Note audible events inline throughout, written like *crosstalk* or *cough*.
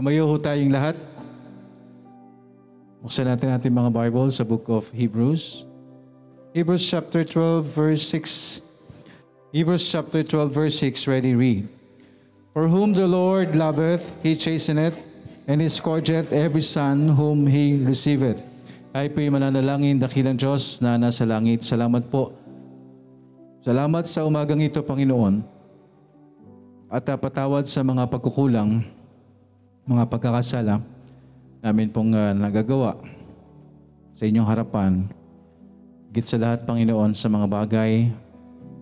Tumayo ho tayong lahat. Buksan natin natin mga Bible sa book of Hebrews. Hebrews chapter 12 verse 6. Hebrews chapter 12 verse 6, ready read. For whom the Lord loveth, he chasteneth, and he scourgeth every son whom he receiveth. Tayo po'y mananalangin, dakilang Diyos na nasa langit. Salamat po. Salamat sa umagang ito, Panginoon. At patawad sa mga pagkukulang, mga pagkakasala namin pong uh, nagagawa sa inyong harapan. Git sa lahat, Panginoon, sa mga bagay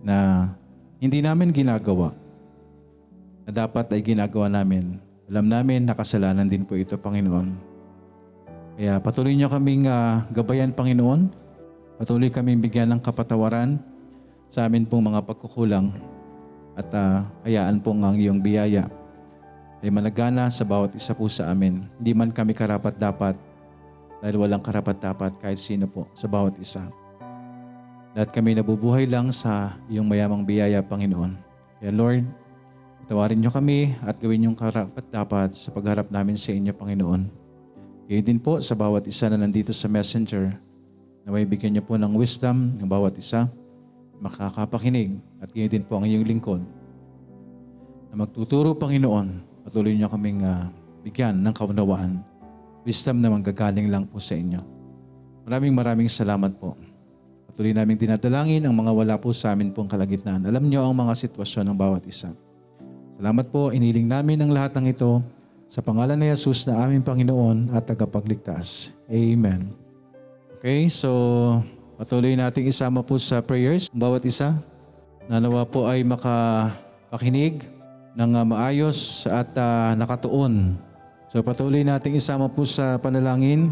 na hindi namin ginagawa na dapat ay ginagawa namin. Alam namin nakasalanan din po ito, Panginoon. Kaya patuloy niyo kaming uh, gabayan, Panginoon. Patuloy kaming bigyan ng kapatawaran sa amin pong mga pagkukulang at uh, hayaan pong ang iyong biyaya ay managana sa bawat isa po sa amin. Hindi man kami karapat-dapat dahil walang karapat-dapat kahit sino po sa bawat isa. Lahat kami nabubuhay lang sa iyong mayamang biyaya, Panginoon. Kaya Lord, tawarin niyo kami at gawin yung karapat-dapat sa pagharap namin sa inyo, Panginoon. Gayon din po sa bawat isa na nandito sa messenger, na may bigyan niyo po ng wisdom ng bawat isa, makakapakinig, at gayon din po ang iyong lingkod, na magtuturo, Panginoon, patuloy niyo kaming uh, bigyan ng kaunawaan, wisdom na manggagaling lang po sa inyo. Maraming maraming salamat po. Patuloy namin dinadalangin ang mga wala po sa amin pong kalagitnaan. Alam niyo ang mga sitwasyon ng bawat isa. Salamat po, iniling namin ang lahat ng ito sa pangalan ni Jesus na aming Panginoon at tagapagligtas. Amen. Okay, so patuloy nating isama po sa prayers. Bawat isa, nanawa po ay makapakinig ng uh, maayos at uh, nakatuon. So patuloy nating isama po sa panalangin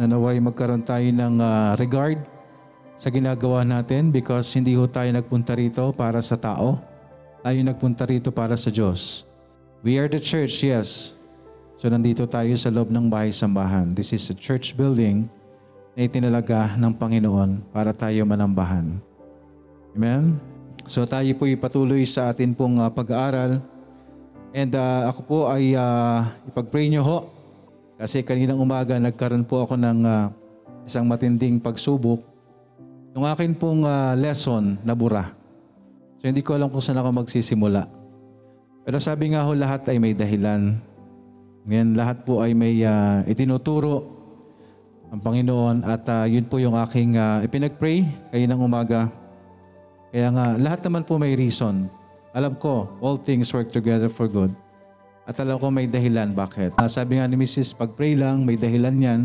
na naway magkaroon tayo ng uh, regard sa ginagawa natin because hindi ho tayo nagpunta rito para sa tao. Tayo nagpunta rito para sa Diyos. We are the church, yes. So nandito tayo sa loob ng bahay-sambahan. This is a church building na itinalaga ng Panginoon para tayo manambahan. Amen? So tayo po ipatuloy sa atin pong uh, pag-aaral. And uh, ako po ay uh, ipag-pray nyo ho. Kasi kaninang umaga nagkaroon po ako ng uh, isang matinding pagsubok. Yung akin pong uh, lesson nabura. So hindi ko alam kung saan ako magsisimula. Pero sabi nga ho lahat ay may dahilan. Ngayon lahat po ay may uh, itinuturo ang Panginoon at uh, yun po yung aking uh, ipinag-pray kayo ng umaga. Kaya nga, lahat naman po may reason. Alam ko, all things work together for good. At alam ko may dahilan bakit. Uh, sabi nga ni Mrs., pag-pray lang, may dahilan yan.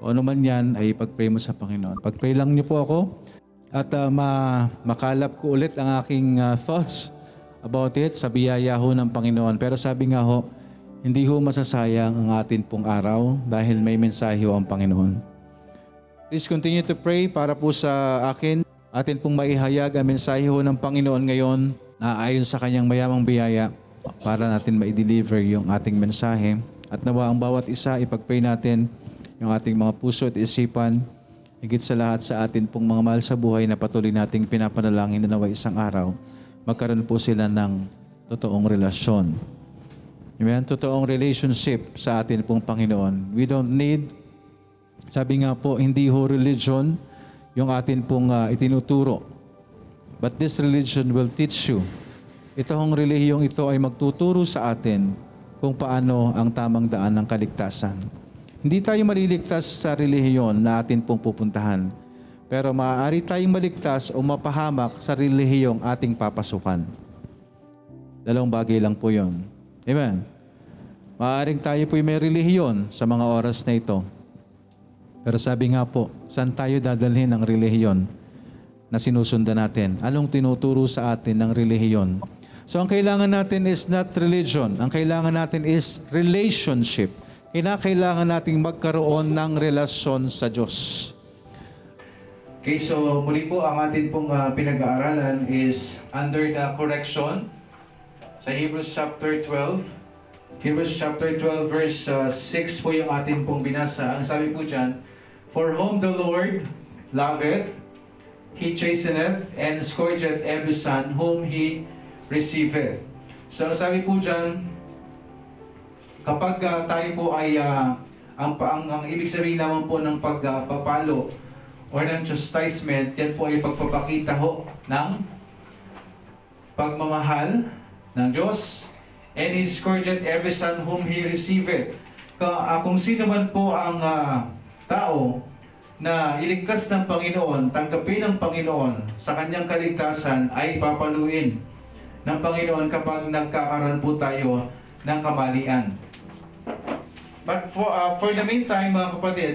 Kung ano man yan, ay pag-pray mo sa Panginoon. Pag-pray lang niyo po ako at uh, ma makalap ko ulit ang aking uh, thoughts about it sa biyaya ho ng Panginoon. Pero sabi nga ho, hindi ho masasayang ang atin pong araw dahil may mensahe ho ang Panginoon. Please continue to pray para po sa akin. Atin pong maihayag ang mensahe ho ng Panginoon ngayon na ayon sa kanyang mayamang biyaya para natin ma-deliver yung ating mensahe. At nawa ang bawat isa, ipag-pray natin yung ating mga puso at isipan, higit sa lahat sa atin pong mga mahal sa buhay na patuloy nating pinapanalangin na nawa isang araw, magkaroon po sila ng totoong relasyon Amen? Totoong relationship sa atin pong Panginoon. We don't need, sabi nga po, hindi ho religion yung atin pong uh, itinuturo. But this religion will teach you. Ito hong relihiyong ito ay magtuturo sa atin kung paano ang tamang daan ng kaligtasan. Hindi tayo maliligtas sa relihiyon na atin pong pupuntahan. Pero maaari tayong maligtas o mapahamak sa relihiyong ating papasukan. Dalawang bagay lang po yon. Amen. Maaring tayo po'y may relihiyon sa mga oras na ito. Pero sabi nga po, saan tayo dadalhin ang relihiyon na sinusundan natin? Anong tinuturo sa atin ng relihiyon? So ang kailangan natin is not religion. Ang kailangan natin is relationship. Kinakailangan nating magkaroon ng relasyon sa Diyos. Okay, so muli po ang atin pong uh, pinag-aaralan is under the correction sa Hebrews chapter 12. Hebrews chapter 12 verse uh, 6 po yung atin pong binasa. Ang sabi po dyan, For whom the Lord loveth, He chasteneth and scourgeth every son whom He receiveth. So sabi po dyan, Kapag ah, tayo po ay ah, ang, ang, ang ibig sabihin naman po ng pagpapalo or ng chastisement, yan po ay pagpapakita ho ng pagmamahal ng Diyos and He scourged every son whom He received. Ka, ah, kung sino man po ang ah, tao na iligtas ng Panginoon, tanggapin ng Panginoon sa kanyang kaligtasan ay papaluin ng Panginoon kapag nagkakaroon po tayo ng kamalian. But for, uh, for the meantime, mga kapatid,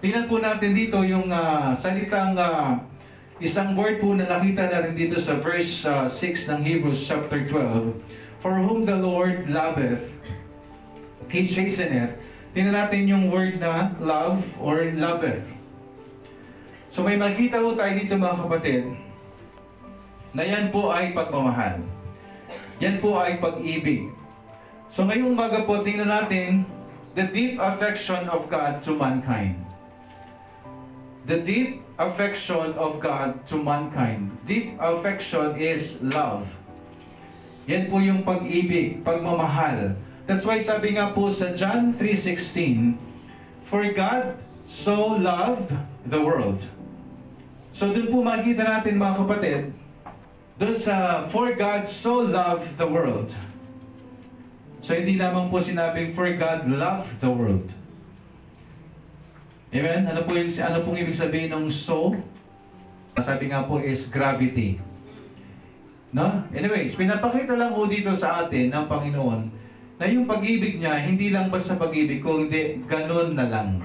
tingnan po natin dito yung ah, salitang ah, isang word po na nakita natin dito sa verse ah, 6 ng Hebrews chapter 12. For whom the Lord loveth, He chasteneth. Tingnan natin yung word na love or loveth. So may makita po tayo dito mga kapatid, na yan po ay pagmamahal. Yan po ay pag-ibig. So ngayong umaga po, tingnan natin the deep affection of God to mankind. The deep affection of God to mankind. Deep affection is love. Yan po yung pag-ibig, pagmamahal. That's why sabi nga po sa John 3.16, For God so loved the world. So dun po makikita natin mga kapatid, dun sa For God so loved the world. So hindi lamang po sinabing For God loved the world. Amen? Ano po yung ano pong ibig sabihin ng so? Sabi nga po is gravity. No? Anyways, pinapakita lang po dito sa atin ng Panginoon na yung pag-ibig niya, hindi lang basta pag-ibig, kundi ganun na lang.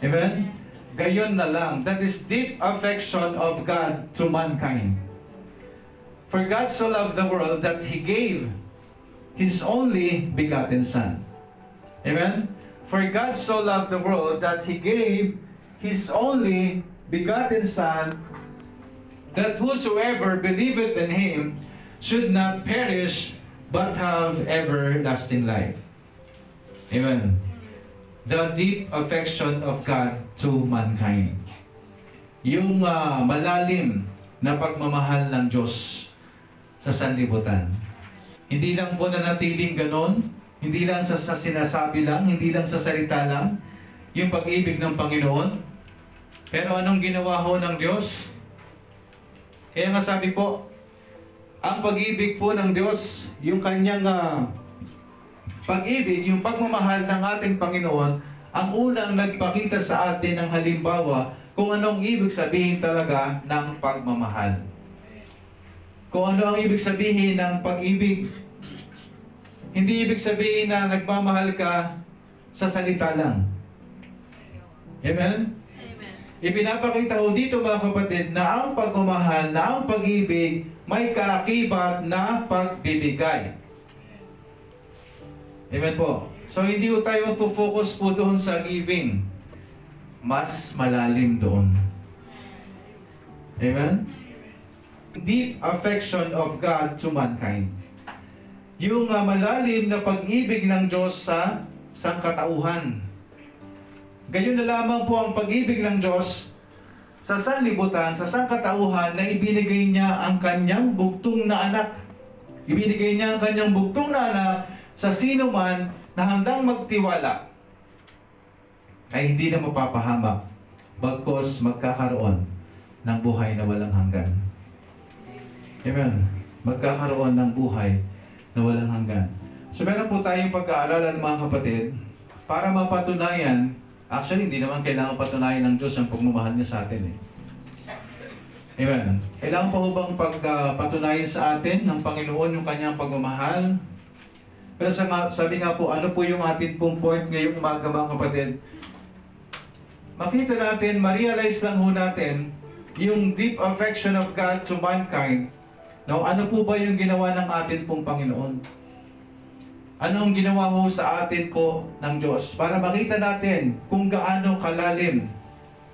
Amen? Gayon na lang. That is deep affection of God to mankind. For God so loved the world that He gave His only begotten Son. Amen? For God so loved the world that He gave His only begotten Son, that whosoever believeth in Him should not perish, but have everlasting life. Amen. The deep affection of God to mankind. Yung ah, malalim na pagmamahal ng Diyos sa sanlibutan. Hindi lang po nanatiling ganon, hindi lang sa, sa sinasabi lang, hindi lang sa salita lang, yung pag-ibig ng Panginoon. Pero anong ginawa ho ng Diyos? Kaya nga sabi po, ang pag-ibig po ng Diyos, yung kanyang ah, pag-ibig, yung pagmamahal ng ating Panginoon, ang unang nagpakita sa atin ng halimbawa kung anong ibig sabihin talaga ng pagmamahal. Kung ano ang ibig sabihin ng pag-ibig. Hindi ibig sabihin na nagmamahal ka sa salita lang. Amen? Amen. Ipinapakita ko dito mga kapatid na ang pagmamahal, na ang pag-ibig may kaakibat na pagbibigay. Amen po. So hindi po tayo magpo-focus po doon sa giving. Mas malalim doon. Amen? Deep affection of God to mankind. Yung ah, malalim na pag-ibig ng Diyos sa sangkatauhan. Ganyan na lamang po ang pag-ibig ng Diyos sa sanlibutan, sa sangkatauhan na ibinigay niya ang kanyang bugtong na anak. Ibinigay niya ang kanyang bugtong na anak sa sino man na handang magtiwala ay hindi na mapapahamak bagkos magkakaroon ng buhay na walang hanggan. Amen. Magkakaroon ng buhay na walang hanggan. So meron po tayong pag-aaralan mga kapatid para mapatunayan Actually, hindi naman kailangan patunayan ng Diyos ang pagmamahal niya sa atin eh. Amen. Kailangan pa ho bang pagpatunayan sa atin ng Panginoon yung kanyang pagmamahal? Pero sa, sabi nga po, ano po yung atin pong point ngayong umaga mga kapatid? Makita natin, ma-realize lang ho natin yung deep affection of God to mankind. Now, ano po ba yung ginawa ng atin pong Panginoon? Anong ginawa mo sa atin po ng Diyos? Para makita natin kung gaano kalalim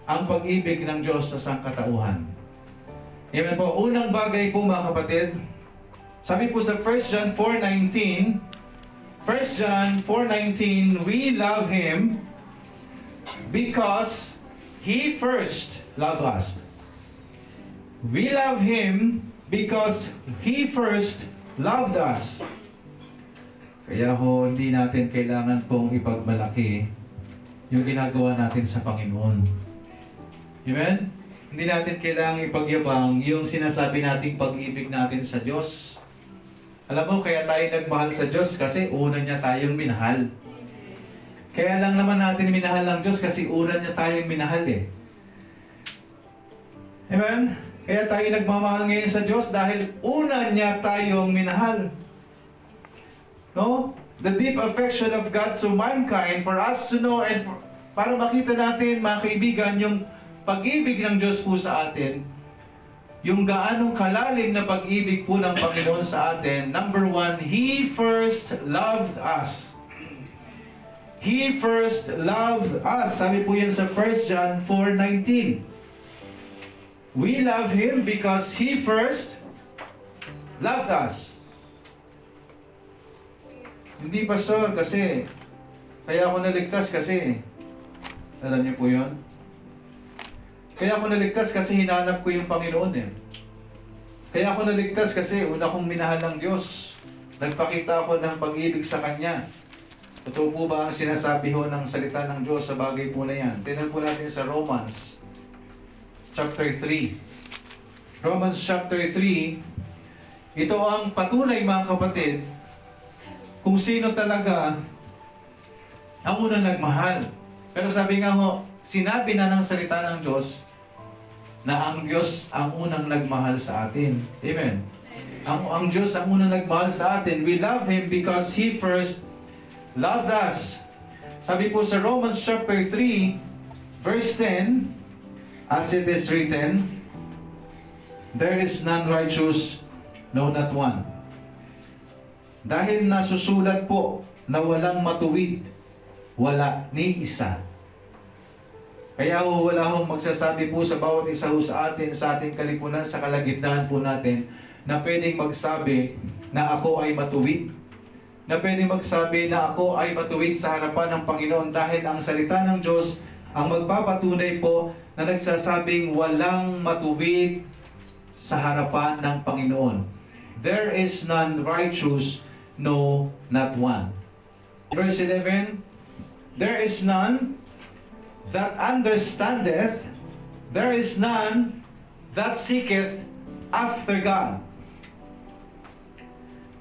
ang pag-ibig ng Diyos sa sangkatauhan. Amen po. Unang bagay po mga kapatid, sabi po sa 1 John 4.19, 1 John 4.19, We love Him because He first loved us. We love Him because He first loved us. Kaya ho, hindi natin kailangan pong ipagmalaki yung ginagawa natin sa Panginoon. Amen? Hindi natin kailangan ipagyabang yung sinasabi nating pag-ibig natin sa Diyos. Alam mo, kaya tayo nagmahal sa Diyos kasi una niya tayong minahal. Kaya lang naman natin minahal ng Diyos kasi una niya tayong minahal eh. Amen? Kaya tayo nagmamahal ngayon sa Diyos dahil una niya tayong minahal. No? The deep affection of God to mankind for us to know and for, para makita natin, mga kaibigan, yung pag-ibig ng Diyos po sa atin, yung gaanong kalalim na pag-ibig po ng Panginoon sa atin, number one, He first loved us. He first loved us. Sabi po yan sa 1 John 4.19. We love Him because He first loved us. Hindi pastor kasi kaya ako naligtas kasi alam niyo po yon. Kaya ako naligtas kasi hinanap ko yung Panginoon eh. Kaya ako naligtas kasi una kong minahal ng Diyos. Nagpakita ako ng pag-ibig sa Kanya. Totoo po ba ang sinasabi ho ng salita ng Diyos sa bagay po na yan? Tingnan po natin sa Romans chapter 3. Romans chapter 3, ito ang patunay mga kapatid kung sino talaga ang unang nagmahal. Pero sabi nga ho, sinabi na ng salita ng Diyos na ang Diyos ang unang nagmahal sa atin. Amen. Ang, ang Diyos ang unang nagmahal sa atin. We love Him because He first loved us. Sabi po sa Romans chapter 3, verse 10, as it is written, There is none righteous, no not one. Dahil nasusulat po na walang matuwid, wala ni isa. Kaya ho, wala ho magsasabi po sa bawat isa ho sa atin, sa ating kalipunan, sa kalagitnaan po natin, na pwedeng magsabi na ako ay matuwid. Na pwedeng magsabi na ako ay matuwid sa harapan ng Panginoon dahil ang salita ng Diyos ang magpapatunay po na nagsasabing walang matuwid sa harapan ng Panginoon. There is none righteous, no, not one. Verse 11, There is none that understandeth, there is none that seeketh after God.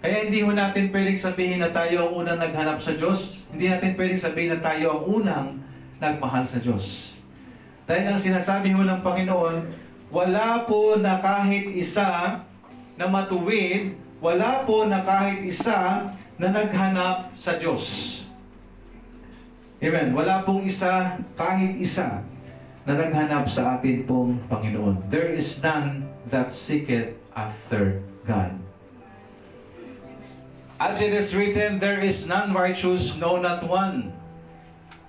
Kaya hindi ho natin pwedeng sabihin na tayo ang unang naghanap sa Diyos. Hindi natin pwedeng sabihin na tayo ang unang nagmahal sa Diyos. Dahil ang sinasabi ho ng Panginoon, wala po na kahit isa na matuwid, wala po na kahit isa na naghanap sa Diyos. Amen. Wala pong isa, kahit isa, na naghanap sa atin pong Panginoon. There is none that seeketh after God. As it is written, there is none righteous, no not one.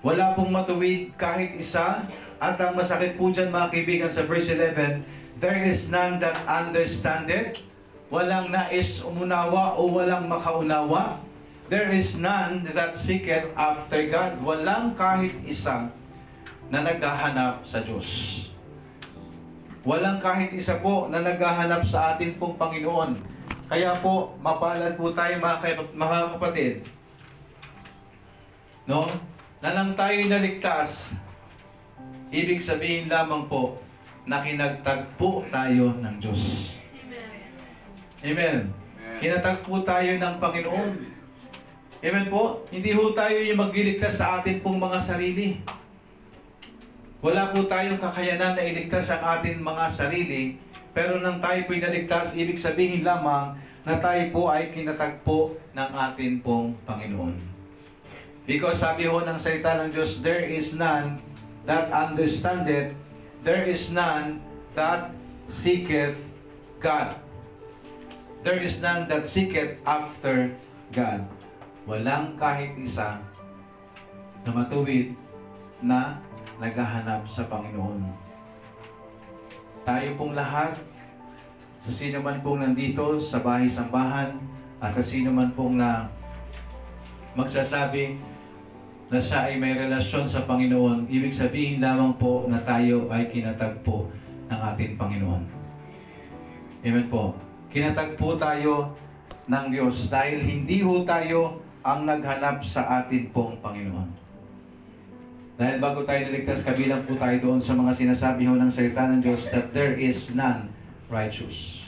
Wala pong matuwid kahit isa. At ang masakit po dyan mga kaibigan sa verse 11, There is none that understandeth. Walang nais umunawa o walang makaunawa. There is none that seeketh after God. Walang kahit isa na naghahanap sa Diyos. Walang kahit isa po na naghahanap sa atin pong Panginoon. Kaya po, mapalad po tayo mga, mga kapatid. No? Na nang tayo naligtas, ibig sabihin lamang po na kinagtagpo tayo ng Diyos. Amen. Kinatagpo tayo ng Panginoon. Amen po? Hindi ho tayo yung magliligtas sa atin pong mga sarili. Wala po tayong kakayanan na iligtas ang atin mga sarili, pero nang tayo po'y naligtas, ibig sabihin lamang na tayo po ay kinatagpo ng atin pong Panginoon. Because sabi ho ng salita ng Diyos, there is none that understandeth, there is none that seeketh God. There is none that seeketh after God. Walang kahit isa na matuwid na naghahanap sa Panginoon. Tayo pong lahat, sa sino man pong nandito sa bahay-sambahan, at sa sino man pong na magsasabi na siya ay may relasyon sa Panginoon, ibig sabihin lamang po na tayo ay kinatagpo ng ating Panginoon. Amen po. Kinatagpo tayo ng Diyos dahil hindi ho tayo ang naghanap sa atin pong Panginoon. Dahil bago tayo niligtas, kabilang po tayo doon sa mga sinasabi ho ng salita ng Diyos that there is none righteous.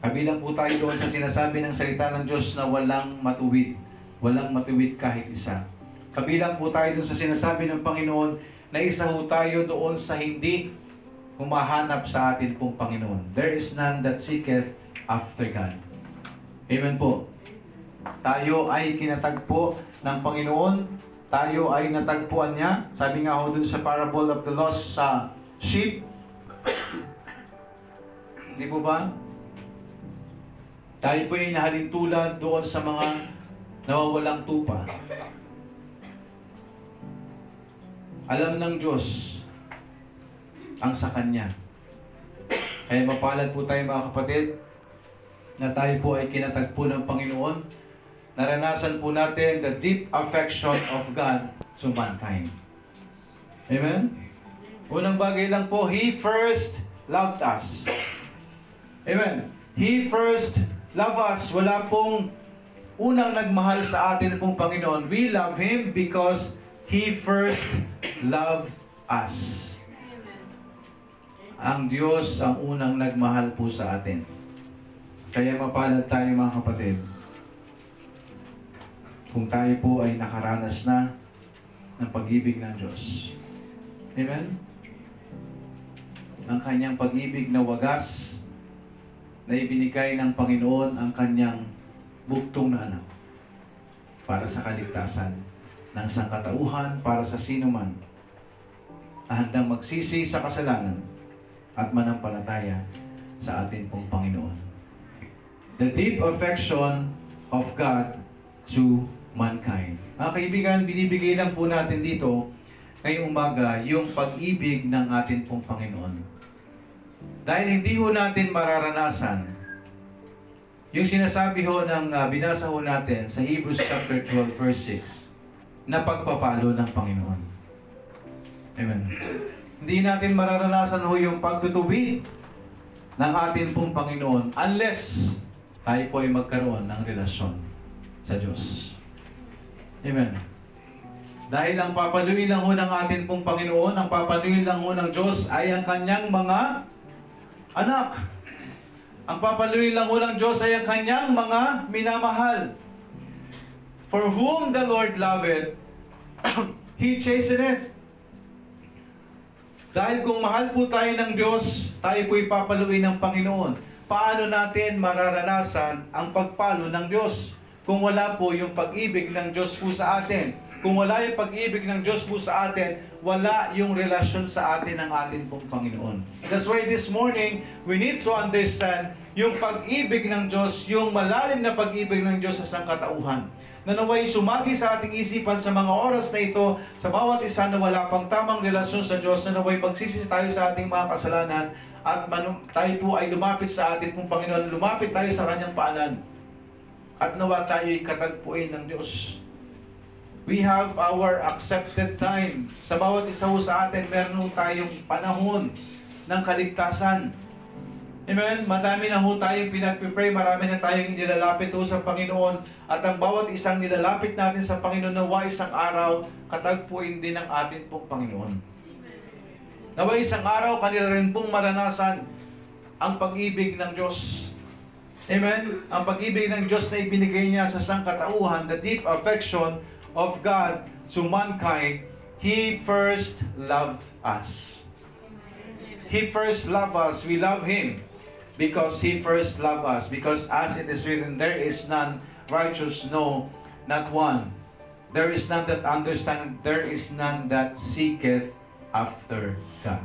Kabilang po tayo doon sa sinasabi ng salita ng Diyos na walang matuwid. Walang matuwid kahit isa. Kabilang po tayo doon sa sinasabi ng Panginoon na isa ho tayo doon sa hindi humahanap sa atin pong Panginoon. There is none that seeketh after God. Amen po. Tayo ay kinatagpo ng Panginoon. Tayo ay natagpuan niya. Sabi nga ho dun sa parable of the lost sa sheep. *coughs* Di po ba? Tayo po ay nahalintulad doon sa mga nawawalang tupa. Alam ng Diyos ang sa Kanya. Kaya mapalad po tayo mga kapatid na tayo po ay kinatagpo ng Panginoon. Naranasan po natin the deep affection of God to mankind. Amen? Unang bagay lang po, He first loved us. Amen. He first loved us. Wala pong unang nagmahal sa atin pong Panginoon. We love Him because He first loved us. Ang Diyos ang unang nagmahal po sa atin. Kaya mapalad tayo mga kapatid. Kung tayo po ay nakaranas na ng pag-ibig ng Diyos. Amen? Ang kanyang pag-ibig na wagas na ibinigay ng Panginoon ang kanyang buktong na anak para sa kaligtasan ng sangkatauhan para sa sino man na handang magsisi sa kasalanan at manampalataya sa atin pong Panginoon. The deep affection of God to mankind. Mga kaibigan, binibigay lang po natin dito ngayong umaga yung pag-ibig ng atin pong Panginoon. Dahil hindi ho natin mararanasan yung sinasabi ho ng uh, binasa ho natin sa Hebrews chapter 12 verse 6 na pagpapalo ng Panginoon. Amen. Hindi natin mararanasan ho yung pagtutuwid ng atin pong Panginoon unless tayo po ay magkaroon ng relasyon sa Diyos. Amen. Dahil ang papaluin lang ho ng atin pong Panginoon, ang papaluin lang ho ng Diyos ay ang kanyang mga anak. Ang papaluin lang ho ng Diyos ay ang kanyang mga minamahal. For whom the Lord loveth, *clears throat* He chasteneth. Dahil kung mahal po tayo ng Diyos, tayo po ipapaluin ng Panginoon. Paano natin mararanasan ang pagpalo ng Diyos? Kung wala po yung pag-ibig ng Diyos po sa atin. Kung wala yung pag-ibig ng Diyos po sa atin, wala yung relasyon sa atin ng atin pong Panginoon. That's why this morning, we need to understand yung pag-ibig ng Diyos, yung malalim na pag-ibig ng Diyos sa sangkatauhan na naway sumagi sa ating isipan sa mga oras na ito, sa bawat isa na wala pang tamang relasyon sa Diyos, na naway pagsisis tayo sa ating mga kasalanan, at manum- tayo po ay lumapit sa ating pong Panginoon, lumapit tayo sa Kanyang paanan, at nawa tayo'y katagpuin ng Diyos. We have our accepted time. Sa bawat isa ho sa atin, meron tayong panahon ng kaligtasan. Amen? Madami na ho tayong pinagpipray, marami na tayong nilalapit ho sa Panginoon at ang bawat isang nilalapit natin sa Panginoon nawa isang araw, katagpuin din ng atin pong Panginoon. Nawa isang araw, kanila rin pong maranasan ang pag-ibig ng Diyos. Amen? Ang pag-ibig ng Diyos na ibinigay niya sa sangkatauhan, the deep affection of God to mankind, He first loved us. He first loved us. We love Him because He first loved us. Because as it is written, there is none righteous, no, not one. There is none that understand, there is none that seeketh after God.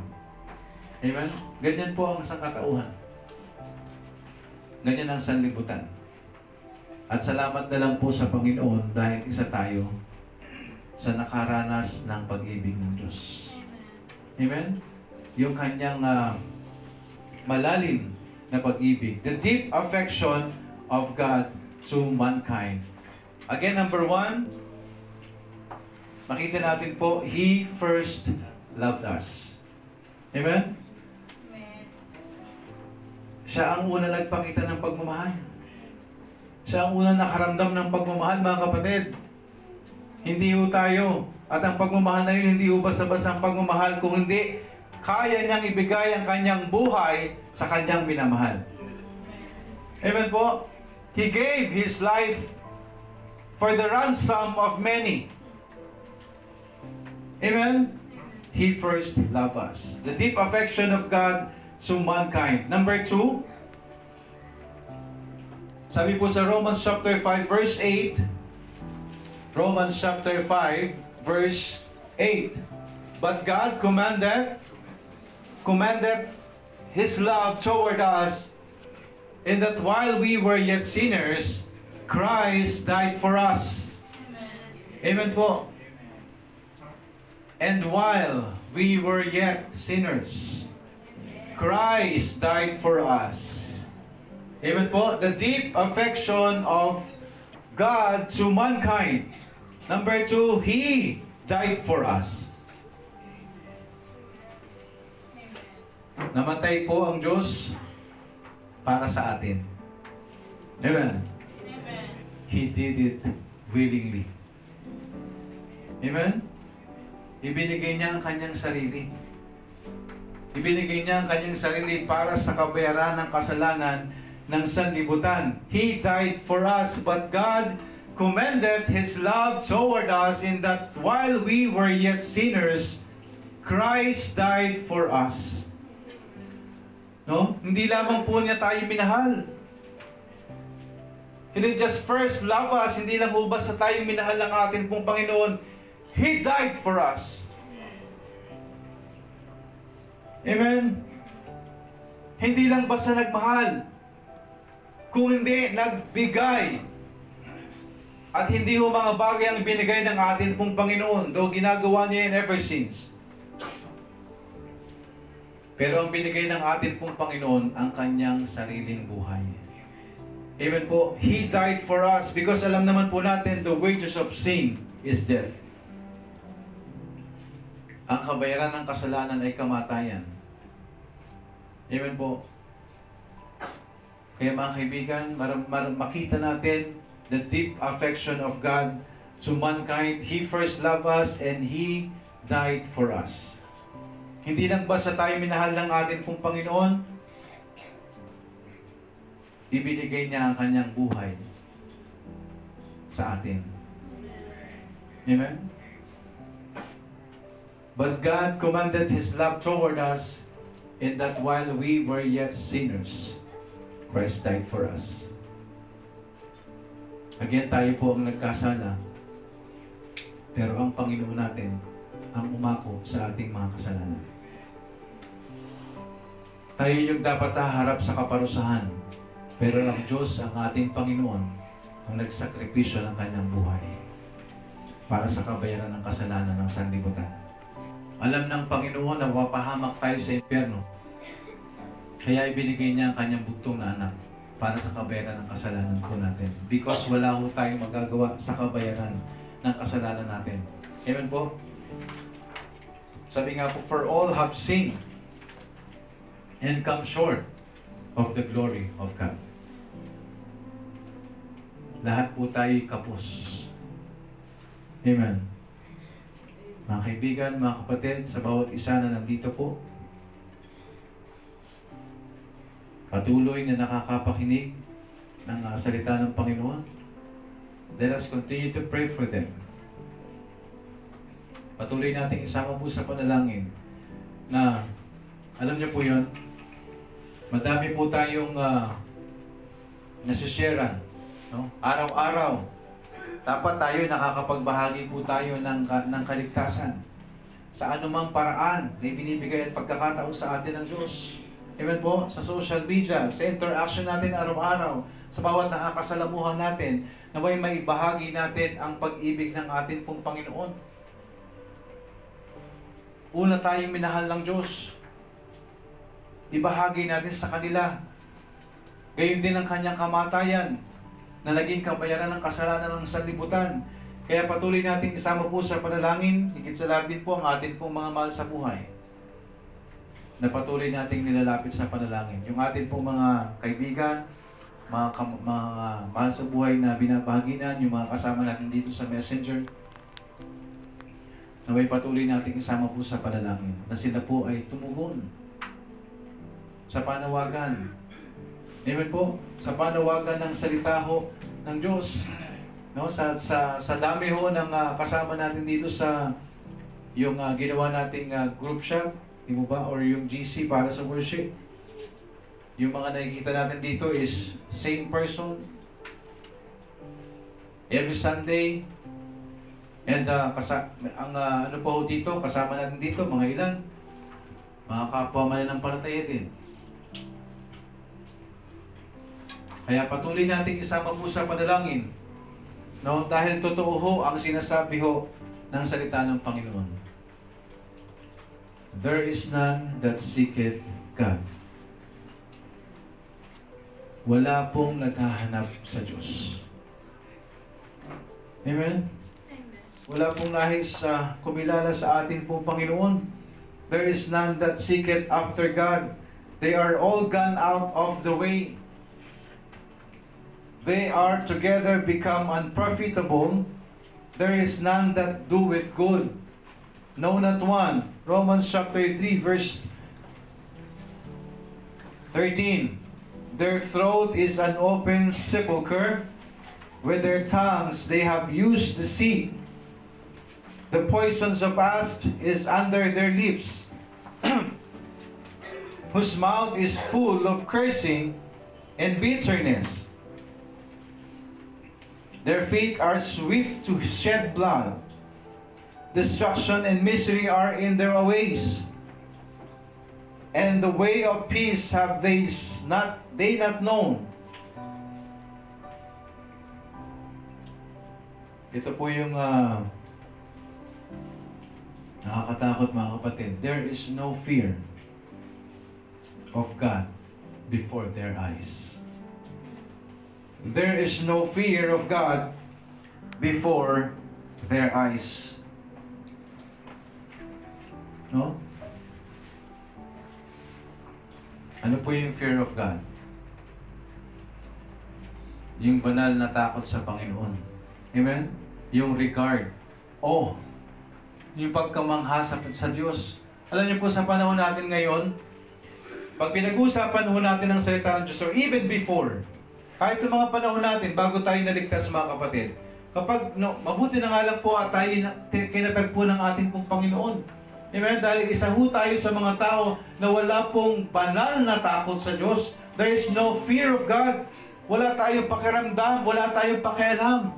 Amen? Ganyan po ang sangkatauhan. Ganyan ang sanlibutan. At salamat na lang po sa Panginoon dahil isa tayo sa nakaranas ng pag-ibig ng Diyos. Amen? Yung kanyang uh, malalim na pag-ibig. The deep affection of God to mankind. Again, number one, makita natin po, He first loved us. Amen? Siya ang una nagpakita ng pagmamahal. Siya ang unang nakaramdam ng pagmamahal, mga kapatid. Hindi ho tayo. At ang pagmamahal na yun, hindi ho basta-basta ang pagmamahal, kung hindi, kaya niyang ibigay ang kanyang buhay sa kanyang minamahal. Amen po? He gave His life for the ransom of many. Amen? He first loved us. The deep affection of God to mankind. Number two, sabi po sa Romans chapter 5 verse 8, Romans chapter 5 verse 8, But God commanded, commanded His love toward us in that while we were yet sinners, Christ died for us. Amen po. And while we were yet sinners, Christ died for us. Amen po. The deep affection of God to mankind. Number two, He died for us. Namatay po ang Diyos para sa atin. Amen. He did it willingly. Amen? Ibinigay niya ang kanyang sarili. Ibinigay niya ang kanyang sarili para sa kabayaran ng kasalanan ng sanlibutan. He died for us, but God commended His love toward us in that while we were yet sinners, Christ died for us. No? Hindi lamang po niya tayo minahal. He didn't just first love us, hindi lang po basta tayo minahal ng ating pong Panginoon. He died for us. Amen? Hindi lang basta nagmahal, kung hindi nagbigay. At hindi ho mga bagay ang binigay ng atin pong Panginoon, though ginagawa niya yan ever since. Pero ang binigay ng atin pong Panginoon, ang kanyang sariling buhay. Amen po. He died for us because alam naman po natin the wages of sin is death. Ang kabayaran ng kasalanan ay kamatayan. Amen po. Kaya mga kaibigan, mar- mar- makita natin the deep affection of God to mankind. He first loved us and He died for us. Hindi lang basta tayo minahal ng ating pong Panginoon, ibinigay niya ang kanyang buhay sa atin. Amen? But God commanded His love toward us in that while we were yet sinners, Christ died for us. Again, tayo po ang nagkasala, pero ang Panginoon natin ang umako sa ating mga kasalanan. Tayo yung dapat haharap sa kaparusahan, pero ang Diyos ang ating Panginoon ang nagsakripisyo ng kanyang buhay para sa kabayaran ng kasalanan ng sanlibutan. Alam ng Panginoon na mapahamak tayo sa impyerno. Kaya ibinigay niya ang kanyang bugtong na anak para sa kabayaran ng kasalanan ko natin. Because wala ho tayong magagawa sa kabayaran ng kasalanan natin. Amen po? Sabi nga po, for all have sinned and come short of the glory of God. Lahat po tayo'y kapos. Amen. Mga kaibigan, mga kapatid, sa bawat isa na nandito po, patuloy na nakakapakinig ng uh, salita ng Panginoon, let us continue to pray for them. Patuloy nating isama po sa panalangin na, alam niyo po yun, madami po tayong uh, nasushare no? araw-araw dapat tayo nakakapagbahagi po tayo ng, ng kaligtasan sa anumang paraan na binibigay at pagkakataon sa atin ng Diyos. Amen po? Sa social media, sa interaction natin araw-araw, sa bawat nakakasalamuhan natin, na may maibahagi natin ang pag-ibig ng ating pong Panginoon. Una tayong minahal ng Diyos. Ibahagi natin sa kanila. Gayon din ang kanyang kamatayan na naging kabayaran ng kasalanan ng sanlibutan. Kaya patuloy natin isama po sa panalangin, higit sa lahat din po ang atin pong mga mahal sa buhay. Na patuloy nating nilalapit sa panalangin. Yung atin pong mga kaibigan, mga, kam- mga mahal sa buhay na binabahagi na, yung mga kasama natin dito sa messenger, naway patuloy natin isama po sa panalangin na sila po ay tumugon sa panawagan. Amen po? Sa panawagan ng salita ho ng Diyos. No? Sa, sa, sa dami ho ng ah, kasama natin dito sa yung ah, ginawa nating ah, group shot, di mo ba? Or yung GC para sa worship. Yung mga nakikita natin dito is same person. Every Sunday. And ah, kasa, ang ah, ano pa ho dito, kasama natin dito, mga ilan? Mga kapwa mananampalataya din. Kaya patuloy natin isama po sa panalangin. No? Dahil totoo ho ang sinasabi ho ng salita ng Panginoon. There is none that seeketh God. Wala pong naghahanap sa Diyos. Amen? Wala pong nahis sa kumilala sa atin pong Panginoon. There is none that seeketh after God. They are all gone out of the way. They are together become unprofitable. There is none that doeth good. No, not one. Romans chapter 3, verse 13. Their throat is an open sepulchre. With their tongues they have used deceit. The poisons of asp is under their lips, *clears throat* whose mouth is full of cursing and bitterness. Their feet are swift to shed blood. Destruction and misery are in their ways. And the way of peace have they not they not known. Ito po yung ah, nakakatakot mga kapatid. There is no fear of God before their eyes. There is no fear of God before their eyes. No? Ano po yung fear of God? Yung banal na takot sa Panginoon. Amen? Yung regard. Oh, yung pagkamangha sa, sa Diyos. Alam niyo po sa panahon natin ngayon, pag pinag-uusapan ho natin ang salita ng Diyos or even before, kahit yung mga panahon natin, bago tayo naligtas mga kapatid, kapag, no, mabuti na nga lang po at tayo kinatagpo ng ating pong Panginoon. Amen? Dahil isa ho tayo sa mga tao na wala pong banal na takot sa Diyos. There is no fear of God. Wala tayong pakiramdam, wala tayong pakialam.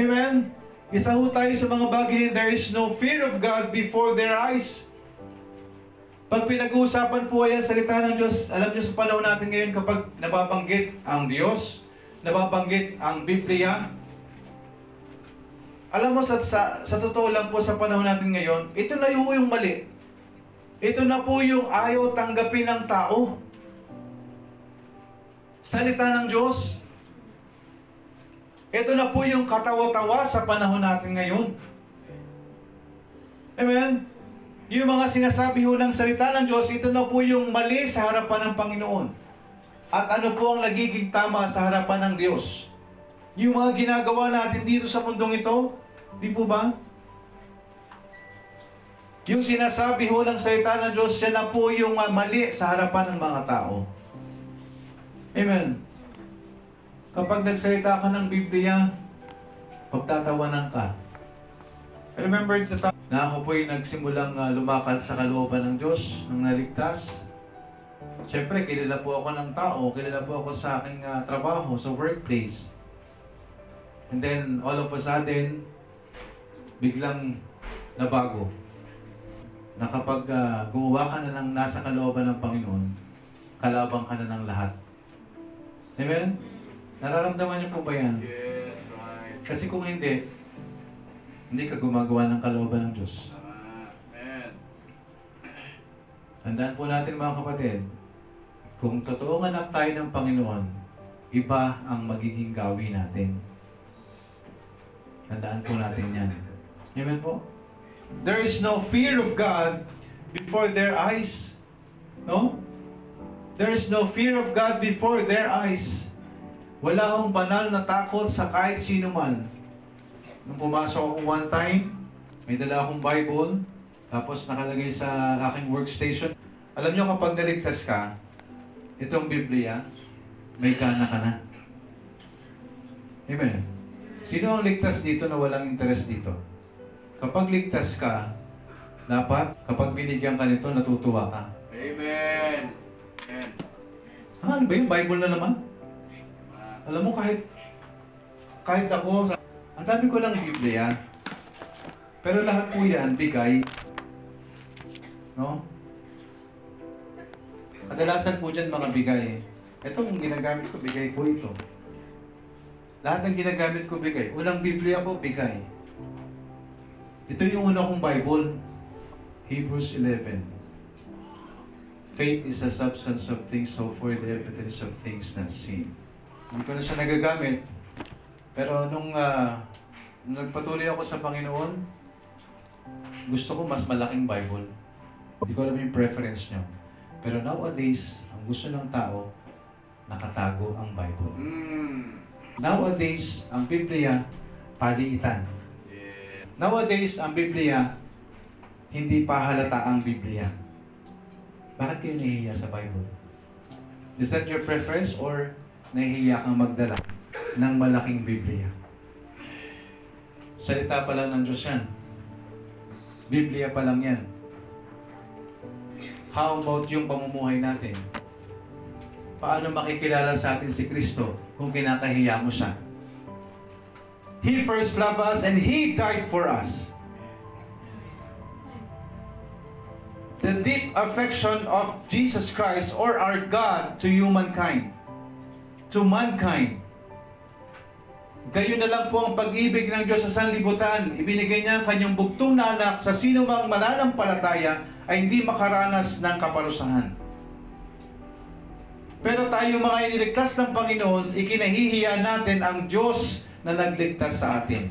Amen? Isa ho tayo sa mga bagay, there is no fear of God before their eyes. Pag pinag-uusapan po ay ang salita ng Diyos, alam niyo sa panahon natin ngayon kapag nababanggit ang Diyos, nababanggit ang Biblia, alam mo sa, sa, sa totoo lang po sa panahon natin ngayon, ito na yung, yung mali. Ito na po yung ayaw tanggapin ng tao. Salita ng Diyos. Ito na po yung katawa-tawa sa panahon natin ngayon. Amen? Yung mga sinasabi ho ng salita ng Diyos, ito na po yung mali sa harapan ng Panginoon. At ano po ang nagiging tama sa harapan ng Diyos. Yung mga ginagawa natin dito sa mundong ito, di po ba? Yung sinasabi ho ng salita ng Diyos, siya na po yung mali sa harapan ng mga tao. Amen. Kapag nagsalita ka ng Biblia, pagtatawanan ka. I remember the time na ako po'y nagsimulang uh, lumakad sa kalooban ng Diyos, nang naligtas. Siyempre, kilala po ako ng tao, kilala po ako sa aking ah, trabaho, sa workplace. And then, all of a sudden, biglang nabago. Na kapag ah, gumawa ka na ng nasa kalooban ng Panginoon, kalabang ka na ng lahat. Amen? Nararamdaman niyo po ba yan? Yes, right. Kasi kung hindi, hindi ka gumagawa ng kalooban ng Diyos. Amen. Tandaan po natin mga kapatid, kung totoong anak tayo ng Panginoon, iba ang magiging gawin natin. Tandaan po natin yan. Amen po? There is no fear of God before their eyes. No? There is no fear of God before their eyes. Wala akong banal na takot sa kahit sino man. Nung pumasok ako one time, may dala akong Bible, tapos nakalagay sa aking workstation. Alam nyo kapag naligtas ka, itong Biblia, may gana ka na. Amen. Sino ang ligtas dito na walang interest dito? Kapag ligtas ka, dapat kapag binigyan ka nito, natutuwa ka. Amen. Amen. Ah, ano ba yung Bible na naman? Alam mo, kahit kahit ako, ang dami ko lang Biblia. Pero lahat po yan, bigay. No? Kadalasan po dyan mga bigay. Ito kung ginagamit ko, bigay po ito. Lahat ng ginagamit ko, bigay. Unang Biblia ko, bigay. Ito yung una kong Bible. Hebrews 11. Faith is the substance of things hoped for, the evidence of things not seen. Hindi ko na siya nagagamit. Pero nung, nung nagpatuloy ako sa Panginoon, gusto ko mas malaking Bible. Hindi ko alam yung preference niyo. Pero nowadays, ang gusto ng tao, nakatago ang Bible. mm. Nowadays, ang Biblia, paliitan. Yeah. Nowadays, ang Biblia, hindi pa halata ang Biblia. Bakit kayo nahihiya sa Bible? Is that your preference or nahihiya kang magdala ng malaking Biblia? Salita pa lang ng Diyos yan. Biblia pa lang yan. How about yung pamumuhay natin? Paano makikilala sa atin si Kristo kung kinakahiya mo siya? He first loved us and He died for us. The deep affection of Jesus Christ or our God to humankind, to mankind. Gayon na lang po ang pag-ibig ng Diyos sa sanlibutan. Ibinigay niya ang kanyang bugtong na anak sa sino mang mananampalataya ay hindi makaranas ng kaparusahan. Pero tayo mga iniligtas ng Panginoon, ikinahihiya natin ang Diyos na nagligtas sa atin.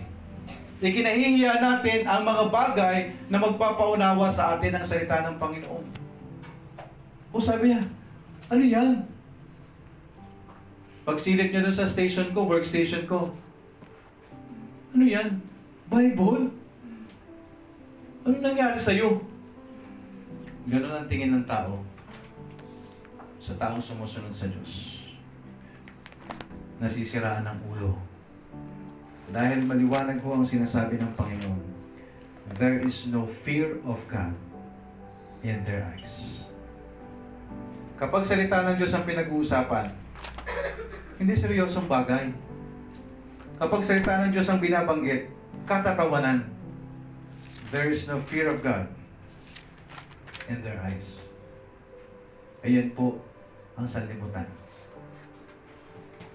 Ikinahihiya natin ang mga bagay na magpapaunawa sa atin ang salita ng Panginoon. O sabi niya, ano yan? Pagsilip niya dun sa station ko, workstation ko, ano yan? Bible? Ano nangyari sa'yo? Ganon ang tingin ng tao sa taong sumusunod sa Diyos. Nasisiraan ang ulo. Dahil maliwanag ho ang sinasabi ng Panginoon, there is no fear of God in their eyes. Kapag salita ng Diyos ang pinag-uusapan, hindi seryosong bagay. Kapag salita ng Diyos ang binabanggit, katatawanan. There is no fear of God in their eyes. Ayan po ang sanlibutan.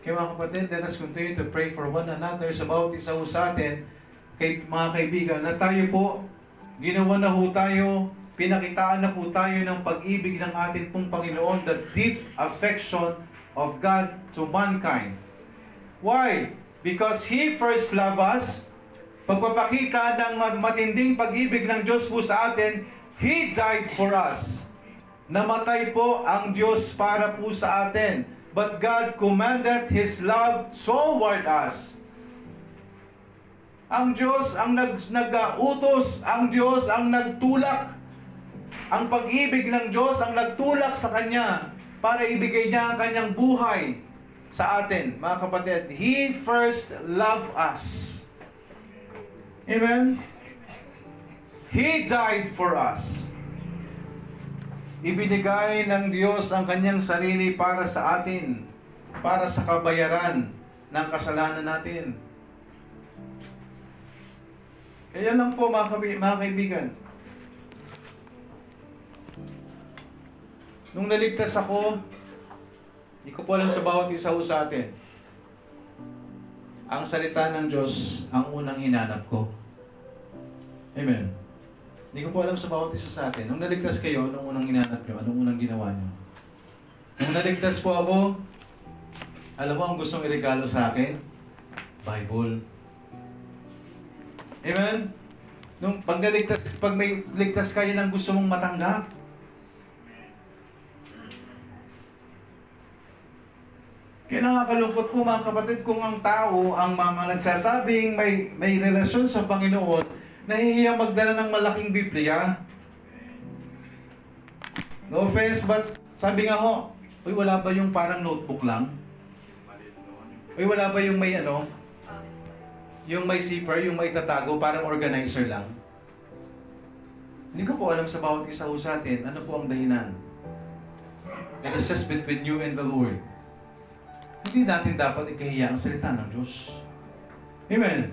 Kaya mga kapatid, let us continue to pray for one another sa bawat isa ho sa atin, kay mga kaibigan, na tayo po, ginawa na ho tayo, pinakitaan na po tayo ng pag-ibig ng ating pong Panginoon, the deep affection of God to mankind. Why? Because He first loved us, pagpapakita ng matinding pag-ibig ng Diyos po sa atin, He died for us. Namatay po ang Diyos para po sa atin. But God commanded His love toward us. Ang Diyos ang nag, nag-utos, ang Diyos ang nagtulak. Ang pag-ibig ng Diyos ang nagtulak sa Kanya para ibigay niya ang Kanyang buhay sa atin. Mga kapatid, He first loved us. Amen? He died for us. Ibinigay ng Diyos ang kanyang sarili para sa atin, para sa kabayaran ng kasalanan natin. Kaya lang po mga, kabi- mga kaibigan. Nung naligtas ako, hindi ko po alam sa bawat isa ho sa atin. Ang salita ng Diyos ang unang hinanap ko. Amen. Hindi ko po alam sa bawat isa sa atin. Nung naligtas kayo, anong unang hinanap nyo? Anong unang ginawa nyo? Nung naligtas po ako, alam mo ang gustong iregalo sa akin? Bible. Amen? Nung pag pag may ligtas kayo ng gusto mong matanggap, Kaya nakakalungkot po mga kapatid kung ang tao, ang mga nagsasabing may, may relasyon sa Panginoon, nahihiyang magdala ng malaking Biblia. No offense, but sabi nga ho, uy wala ba yung parang notebook lang? Uy wala ba yung may ano? Yung may zipper, yung may tatago, parang organizer lang? Hindi ko po alam sa bawat isa ho sa atin, ano po ang dahilan? It is just between you and the Lord. Hindi natin dapat ikahiya ang salita ng Diyos. Amen.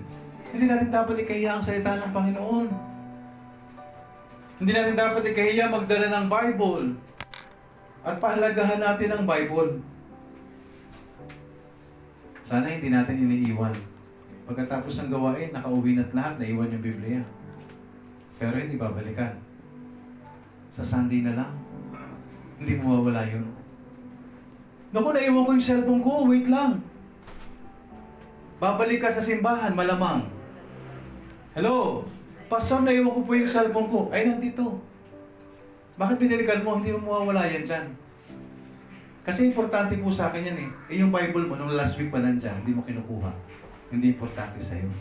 Hindi natin dapat ikahiya ang salita ng Panginoon. Hindi natin dapat ikahiya magdala ng Bible. At pahalagahan natin ang Bible. Sana hindi natin iniiwan. Pagkatapos ng gawain, nakauwi na't lahat, naiwan yung Biblia. Pero hindi babalikan. Sa Sunday na lang. Hindi mawawala yun. Naku, naiwan ko yung cellphone ko. Wait lang. Babalik ka sa simbahan, malamang. Hello? Pastor, naiwan ko po yung cellphone ko. Ay, nandito. Bakit binilikan mo? Hindi mo mawawala yan dyan. Kasi importante po sa akin yan eh. Eh yung Bible mo, nung last week pa nandyan, hindi mo kinukuha. Hindi importante sa'yo.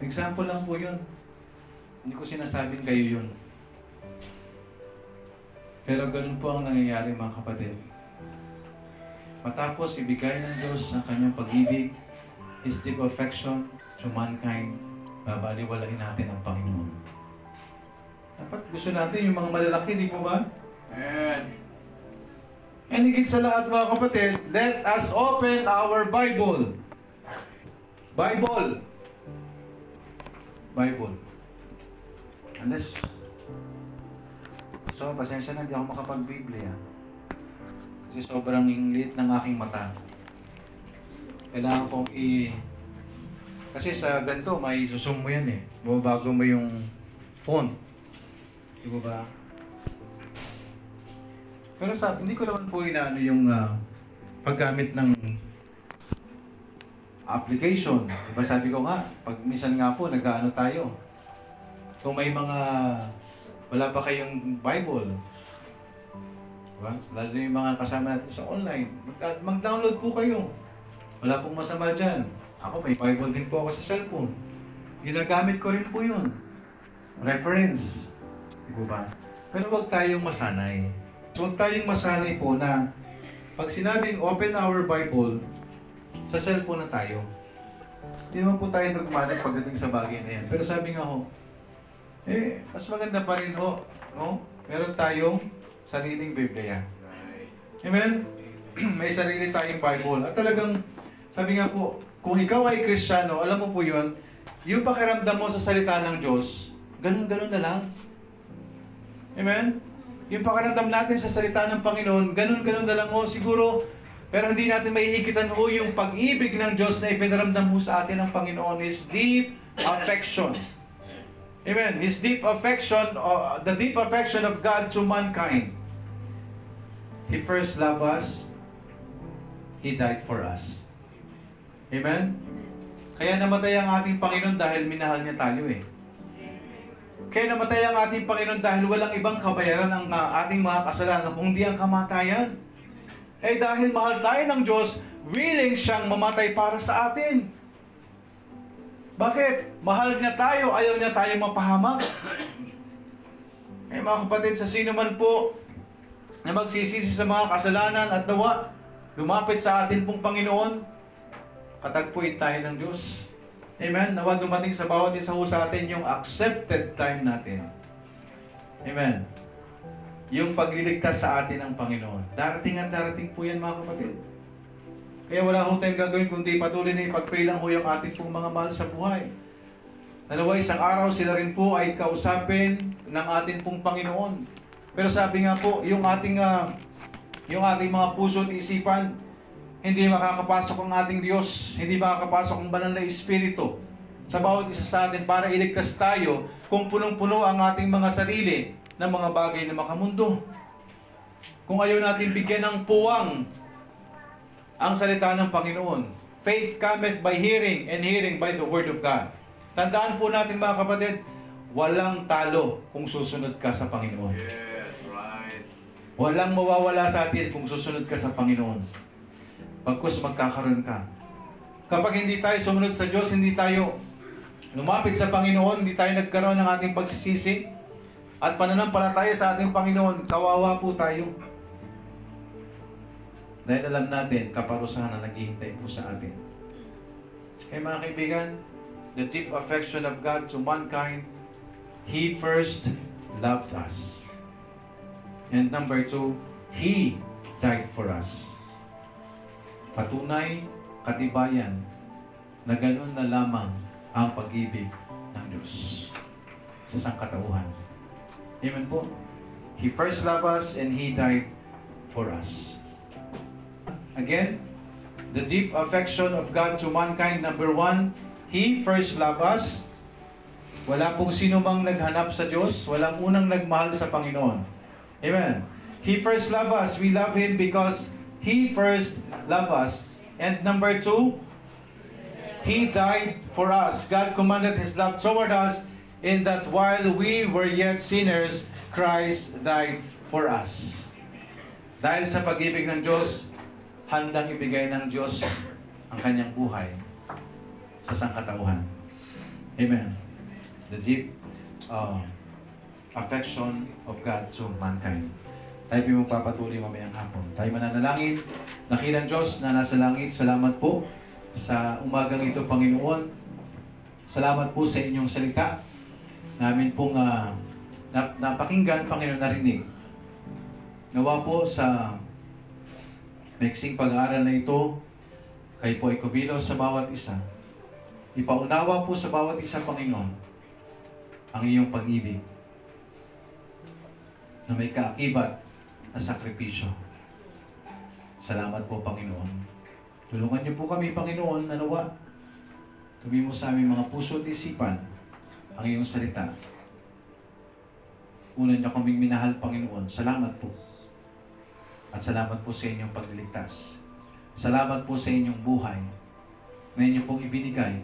Example lang po yun. Hindi ko sinasabing kayo yun. Pero ganun po ang nangyayari mga kapatid. Matapos ibigay ng Diyos ang kanyang pag-ibig, His deep affection to mankind, babaliwalain natin ang Panginoon. Dapat gusto natin yung mga malalaki, di po ba? Amen. And higit sa lahat mga kapatid, let us open our Bible. Bible. Bible. Unless, so pasensya na, hindi ako makapag-Biblia. Kasi sobrang liit ng aking mata. Kailangan kong i... Kasi sa ganito, may susum mo yan eh. Babago mo yung font. Di ba ba? Pero sa, hindi ko naman po inaano yung ah, paggamit ng application. Diba sabi ko nga, pag minsan nga po, nag-ano tayo. Kung may mga, wala pa kayong Bible, diba? lalo na yung mga kasama natin sa online, mag- mag-download po kayo. Wala pong masama dyan. Ako, may Bible din po ako sa cellphone. Ginagamit ko rin po yun. Reference. Di ba? Pero huwag tayong masanay. So, huwag tayong masanay po na pag sinabing open our Bible, sa cellphone na tayo. Hindi naman po tayo dogmatic pagdating sa bagay na yan. Pero sabi nga ho, eh, mas maganda pa rin ho, no? Meron tayong sariling Biblia. Amen? *clears throat* May sarili tayong Bible. At talagang, sabi nga po, kung ikaw ay Kristiyano, alam mo po yun, yung pakiramdam mo sa salita ng Diyos, ganun-ganun na lang. Amen? Yung pakiramdam natin sa salita ng Panginoon, ganun-ganun na lang ho. Siguro, pero hindi natin maihigitan ho yung pag-ibig ng Diyos na ipinaramdam ho sa atin ng Panginoon, His deep affection. Amen. His deep affection, uh, the deep affection of God to mankind. He first loved us. He died for us. Amen? Kaya namatay ang ating Panginoon dahil minahal niya tayo eh. Kaya namatay ang ating Panginoon dahil walang ibang kabayaran ang uh, ating mga kasalanan kundi ang kamatayan. Eh dahil mahal tayo ng Diyos, willing siyang mamatay para sa atin. Bakit? Mahal niya tayo, ayaw niya tayo mapahamak. Eh mga kapatid, sa sino man po na magsisisi sa mga kasalanan at nawa, lumapit sa atin pong Panginoon, katagpuin tayo ng Diyos. Amen? Nawa dumating sa bawat isa sa atin yung accepted time natin. Amen? Yung pagliligtas sa atin ng Panginoon. Darating at darating po yan mga kapatid. Kaya wala akong tayong gagawin kundi patuloy na ipag-pray lang ho yung ating pong mga mahal sa buhay. Dalawa isang araw sila rin po ay kausapin ng ating pong Panginoon. Pero sabi nga po, yung ating ah, yung ating mga puso at isipan, hindi makakapasok ang ating Diyos, hindi makakapasok ang banal na Espiritu sa bawat isa sa atin para iligtas tayo kung punong-puno ang ating mga sarili ng mga bagay na makamundo. Kung ayaw natin bigyan ng puwang ang salita ng Panginoon. Faith cometh by hearing and hearing by the word of God. Tandaan po natin mga kapatid, walang talo kung susunod ka sa Panginoon. Yes, right. Walang mawawala sa atin kung susunod ka sa Panginoon. Pagkus magkakaroon ka. Kapag hindi tayo sumunod sa Diyos, hindi tayo lumapit sa Panginoon, hindi tayo nagkaroon ng ating pagsisisi, at pananampalataya sa ating Panginoon, kawawa po tayo. Dahil alam natin, kaparusahan na naghihintay po sa atin. Kaya mga kaibigan, the deep affection of God to mankind, He first loved us. And number two, He died for us. Patunay, katibayan, na ganun na lamang ang pag-ibig ng Diyos sa sangkatauhan. Amen po. He first loved us and He died for us. Again, the deep affection of God to mankind. Number one, He first loved us. Wala pong sino mang naghanap sa Diyos. Walang unang nagmahal sa Panginoon. Amen. He first loved us. We love Him because He first loved us. And number two, He died for us. God commanded His love toward us in that while we were yet sinners, Christ died for us. Dahil sa pag-ibig ng Diyos, handang ibigay ng Diyos ang kanyang buhay sa sangkatauhan. Amen. The deep uh, affection of God to mankind. Tayo po yung papatuloy mamayang hapon. Tayo mananalangin. Nakilang Diyos na nasa langit, salamat po sa umagang ito, Panginoon. Salamat po sa inyong salita. Namin pong uh, nap- napakinggan, Panginoon, narinig. Nawa po sa maiksing pag-aaral na ito, kayo po ay kumilos sa bawat isa. Ipaunawa po sa bawat isa, Panginoon, ang iyong pag-ibig na may kaakibat na sakripisyo. Salamat po, Panginoon. Tulungan niyo po kami, Panginoon, na nawa. Tumimo sa aming mga puso at isipan ang iyong salita. Una niyo kaming minahal, Panginoon. Salamat po. At salamat po sa inyong pagliligtas. Salamat po sa inyong buhay na inyo pong ibinigay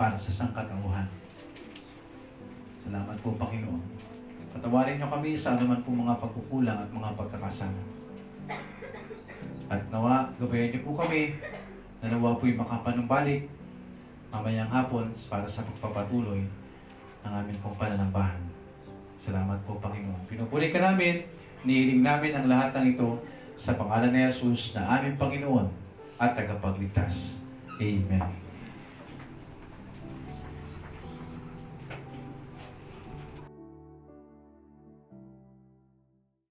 para sa sangkatauhan. Salamat po, Panginoon. Patawarin niyo kami sa anuman po mga pagkukulang at mga pagkakasama. At nawa, gabayan niyo po kami na nawa po'y makapanumbalik mamayang hapon para sa pagpapatuloy ng aming pong pananambahan. Salamat po, Panginoon. Pinupuli ka namin, nihiling namin ang lahat ng ito sa pangalan ni Jesus na aming Panginoon at tagapagligtas. Amen.